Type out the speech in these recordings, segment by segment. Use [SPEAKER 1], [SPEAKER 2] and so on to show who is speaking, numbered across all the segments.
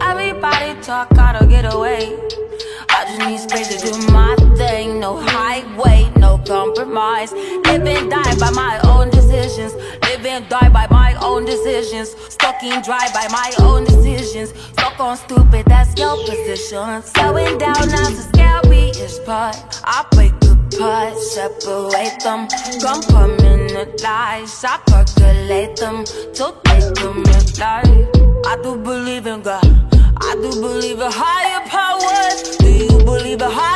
[SPEAKER 1] Everybody talk, gotta get away. I just need space to do my thing. No highway, no compromise. Live and die by my own decisions. Live and die by my own decisions. Stuck in dry by my own decisions. Stuck on stupid, that's your position. Slowing down now to scary is part. I break apart, separate them. Compartmentalize, I percolate them to make them alive. I do believe in God. I do believe in higher powers. Do you believe in higher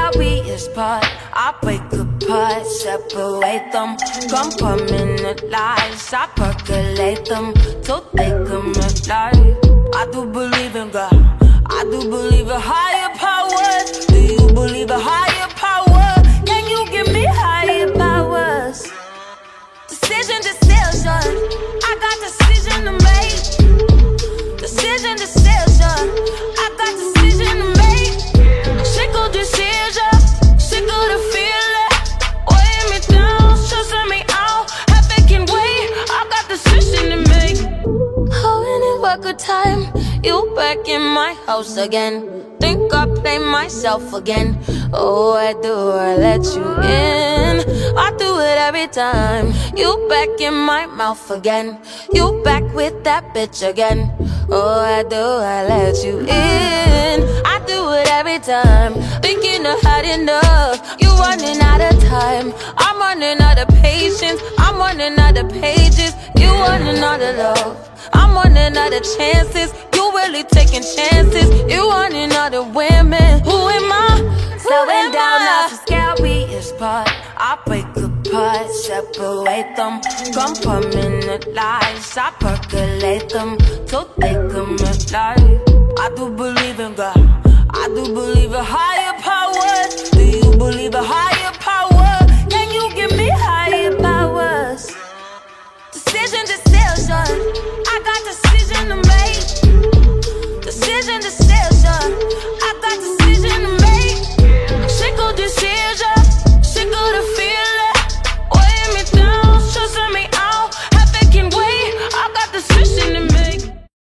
[SPEAKER 1] scariest part. I break apart, separate them, compartmentalize. Lies, I percolate them till they come alive. I do believe A time? You back in my house again. Think I play myself again. Oh, I do, I let you in. I do it every time. You back in my mouth again. You back with that bitch again. Oh, I do, I let you in. I do it every time. Thinking I had enough. You running out of time. I'm running out of patience. I'm running out of pages. You running out of love. I'm running out of chances. You really taking chances. You running out of women. Who am I? Who Slowing down, that's the scariest part. I break apart, separate them, compartmentalize. I percolate them till they come alive. I do believe in God. I do believe in higher powers. Do you believe in higher power? Can you give me higher powers? Decision, decision. I got decision to make.